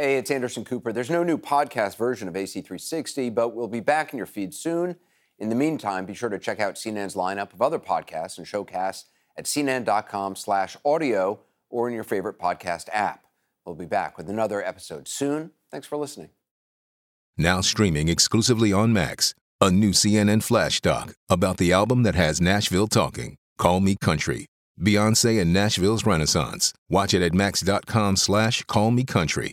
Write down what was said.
Hey, it's Anderson Cooper. There's no new podcast version of AC360, but we'll be back in your feed soon. In the meantime, be sure to check out CNN's lineup of other podcasts and showcasts at cnn.com slash audio or in your favorite podcast app. We'll be back with another episode soon. Thanks for listening. Now streaming exclusively on Max, a new CNN flash doc about the album that has Nashville talking, Call Me Country. Beyonce and Nashville's Renaissance. Watch it at max.com slash call me country.